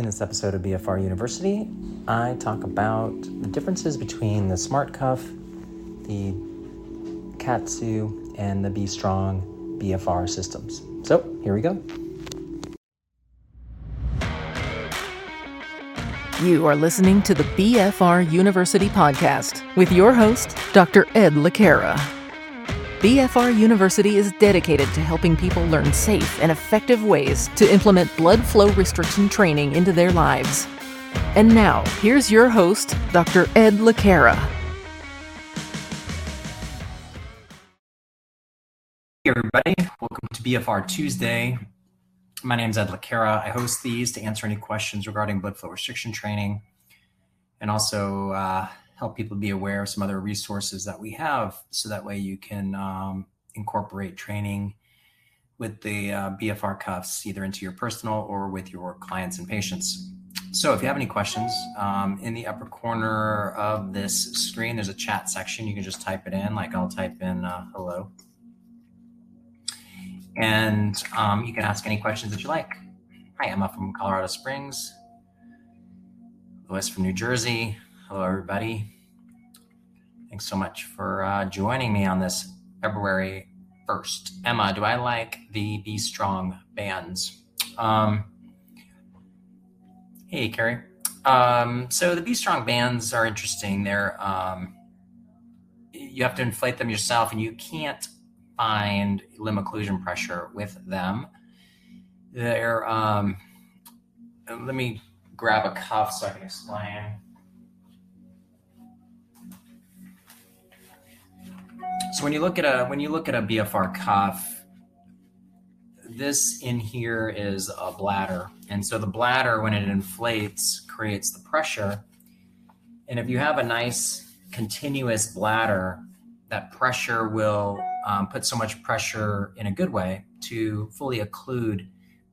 In this episode of BFR University, I talk about the differences between the Smart Cuff, the KAATSU, and the B Strong BFR systems. So, here we go. You are listening to the BFR University podcast with your host, Dr. Ed Le Cara. BFR University is dedicated to helping people learn safe and effective ways to implement blood flow restriction training into their lives. And now, here's your host, Dr. Ed Le Cara. Hey, everybody. Welcome to BFR Tuesday. My name is Ed Le Cara. I host these to answer any questions regarding blood flow restriction training and also uh, help people be aware of some other resources that we have so that way you can um, incorporate training with the uh, BFR cuffs either into your personal or with your clients and patients. So if you have any questions, um, in the upper corner of this screen, there's a chat section. You can just type it in, like I'll type in uh, hello. And um, you can ask any questions that you like. Hi, Emma from Colorado Springs. Louis from New Jersey. Hello, everybody. Thanks so much for uh, joining me on this February 1st. Emma, do I like the B Strong bands? Um, hey, Carrie. Um, so the B Strong bands are interesting. They're um, you have to inflate them yourself, and you can't find limb occlusion pressure with them. They're um, let me grab a cuff so I can explain. So when you look at a when you look at a BFR cuff, this in here is a bladder, and so the bladder when it inflates creates the pressure. And if you have a nice continuous bladder, that pressure will um, put so much pressure in a good way to fully occlude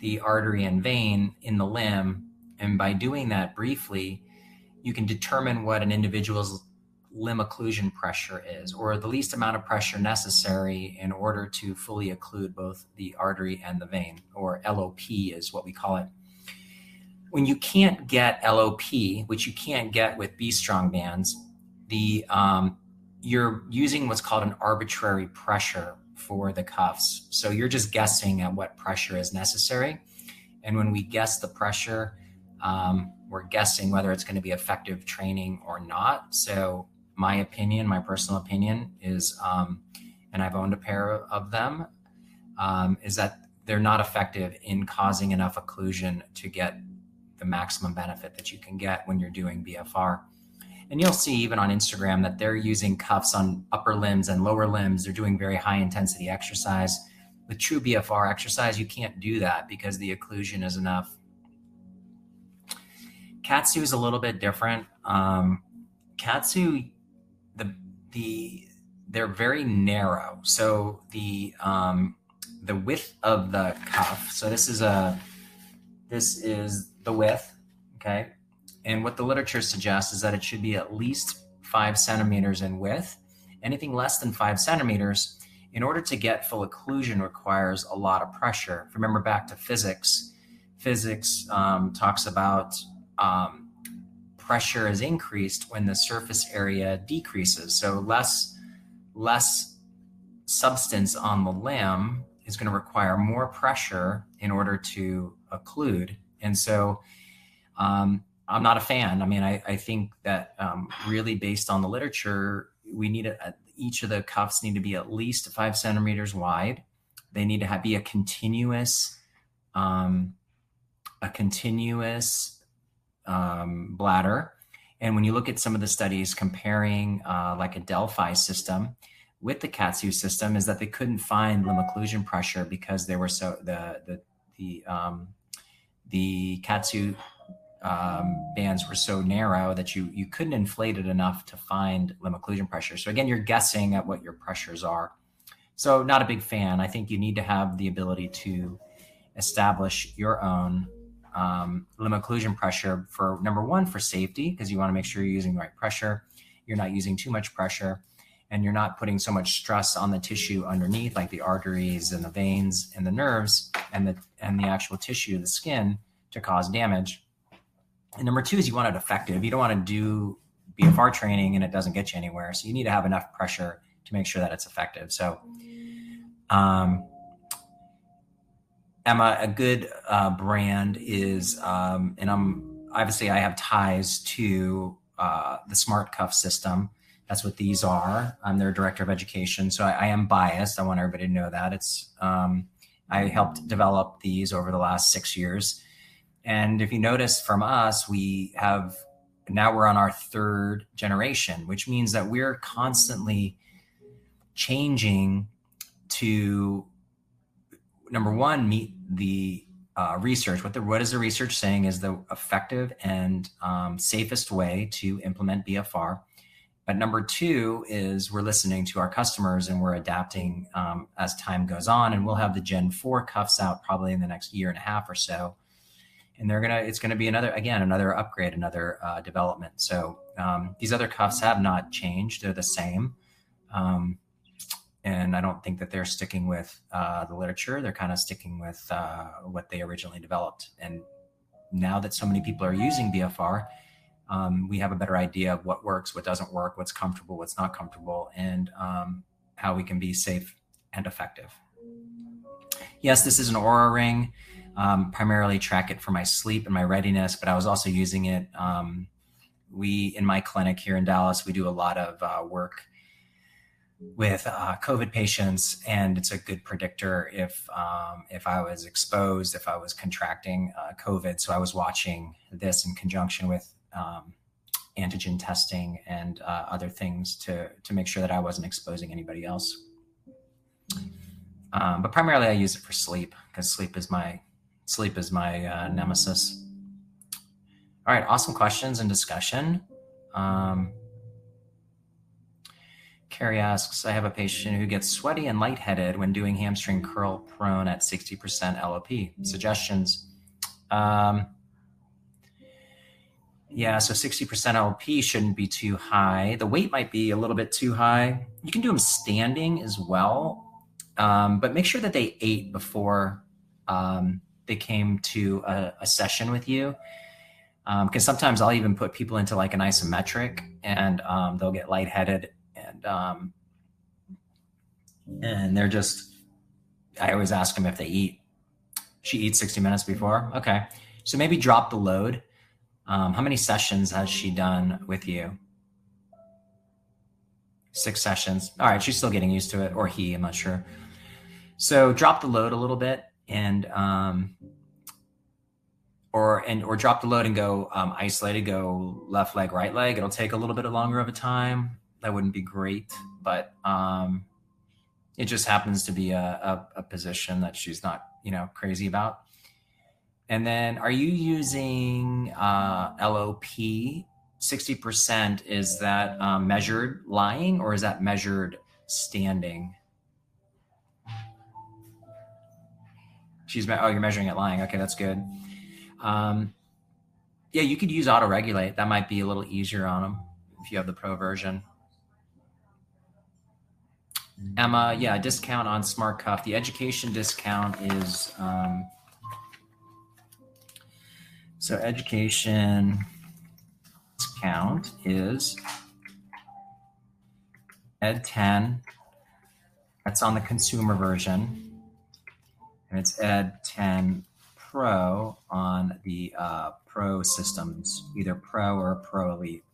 the artery and vein in the limb. And by doing that briefly, you can determine what an individual's limb occlusion pressure is, or the least amount of pressure necessary in order to fully occlude both the artery and the vein, or LOP is what we call it. When you can't get LOP, which you can't get with B strong bands, the um, you're using what's called an arbitrary pressure for the cuffs. So you're just guessing at what pressure is necessary. And when we guess the pressure, um, we're guessing whether it's going to be effective training or not. So my opinion, my personal opinion is, um, and I've owned a pair of them, um, is that they're not effective in causing enough occlusion to get the maximum benefit that you can get when you're doing BFR. And you'll see even on Instagram that they're using cuffs on upper limbs and lower limbs. They're doing very high intensity exercise. With true BFR exercise, you can't do that because the occlusion is enough. KAATSU is a little bit different. Um, KAATSU the the they're very narrow. So the um, the width of the cuff. So this is a this is the width. Okay, and what the literature suggests is that it should be at least five centimeters in width. Anything less than five centimeters, in order to get full occlusion, requires a lot of pressure. Remember back to physics. Physics um, talks about um, pressure is increased when the surface area decreases. So less less substance on the limb is going to require more pressure in order to occlude. And so um, I'm not a fan. I mean, I, I think that um, really based on the literature, we need a, each of the cuffs need to be at least five centimeters wide. They need to have, be a continuous, um, a continuous um, bladder. And when you look at some of the studies comparing uh, like a Delfi system with the KAATSU system, is that they couldn't find limb occlusion pressure because they were so the the the um, the KAATSU um, bands were so narrow that you you couldn't inflate it enough to find limb occlusion pressure. So again, you're guessing at what your pressures are. So not a big fan. I think you need to have the ability to establish your own um, limb occlusion pressure for number one for safety because you want to make sure you're using the right pressure you're not using too much pressure and you're not putting so much stress on the tissue underneath like the arteries and the veins and the nerves and the and the actual tissue the skin to cause damage And number two is you want it effective. You don't want to do BFR training and it doesn't get you anywhere. So you need to have enough pressure to make sure that it's effective. So, um, Emma, a good uh, brand is, um, and I'm obviously I have ties to uh, the Smart Cuff system. That's what these are. I'm their director of education, so I, I am biased. I want everybody to know that it's. Um, I helped develop these over the last six years, and if you notice from us, we have now we're on our third generation, which means that we're constantly changing to number one meet the uh, research. What the what is the research saying is the effective and um, safest way to implement BFR. But number two is we're listening to our customers and we're adapting um, as time goes on. And we'll have the Gen Four cuffs out probably in the next year and a half or so. And they're gonna it's gonna be another again another upgrade, another uh, development. So um, these other cuffs have not changed; they're the same. Um, and I don't think that they're sticking with uh, the literature. They're kind of sticking with uh, what they originally developed. And now that so many people are using BFR, um, we have a better idea of what works, what doesn't work, what's comfortable, what's not comfortable, and um, how we can be safe and effective. Yes, this is an Oura ring. Um, primarily track it for my sleep and my readiness, but I was also using it. Um, we in my clinic here in Dallas, we do a lot of uh, work with uh, COVID patients, and it's a good predictor if um, if I was exposed, if I was contracting uh, COVID. So I was watching this in conjunction with um, antigen testing and uh, other things to to make sure that I wasn't exposing anybody else. Um, but primarily, I use it for sleep because sleep is my sleep is my uh, nemesis. All right, awesome questions and discussion. Um, Carrie asks, I have a patient who gets sweaty and lightheaded when doing hamstring curl prone at 60% LOP. Suggestions. Um, yeah, so 60% LOP shouldn't be too high. The weight might be a little bit too high. You can do them standing as well, um, but make sure that they ate before um, they came to a, a, session with you. Because um, sometimes I'll even put people into like an isometric and um, they'll get lightheaded and um, and they're just. I always ask them if they eat. She eats sixty minutes before. Okay, so maybe drop the load. Um, how many sessions has she done with you? Six sessions. All right, she's still getting used to it, or he. I'm not sure. So drop the load a little bit and um, or and or drop the load and go um, isolated go left leg right leg it'll take a little bit longer of a time that wouldn't be great, but um, it just happens to be a, a, a position that she's not, you know, crazy about. And then, are you using uh, LOP? Sixty percent is that um, measured lying or is that measured standing? She's oh, you're measuring it lying. Okay, that's good. Um, yeah, you could use auto regulate. That might be a little easier on them if you have the pro version. Emma, yeah, discount on Smart Cuff. The education discount is um, so education discount is Ed 10. That's on the consumer version, and it's Ed 10 Pro on the uh, Pro systems, either Pro or Pro Elite.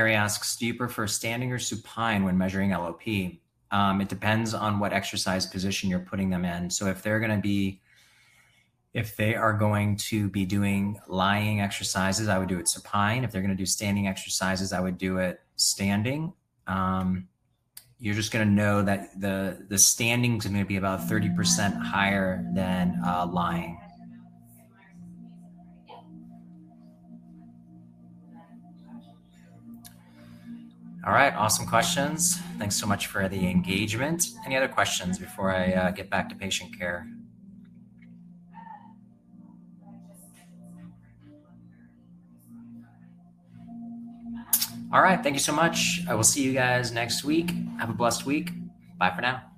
Carrie asks, do you prefer standing or supine when measuring LOP? Um, it depends on what exercise position you're putting them in. So if they're going to be, if they are going to be doing lying exercises, I would do it supine. If they're going to do standing exercises, I would do it standing. Um, you're just going to know that the the standing is going to be about 30% higher than uh, lying. All right, awesome questions. Thanks so much for the engagement. Any other questions before I uh, get back to patient care? All right, thank you so much. I will see you guys next week. Have a blessed week. Bye for now.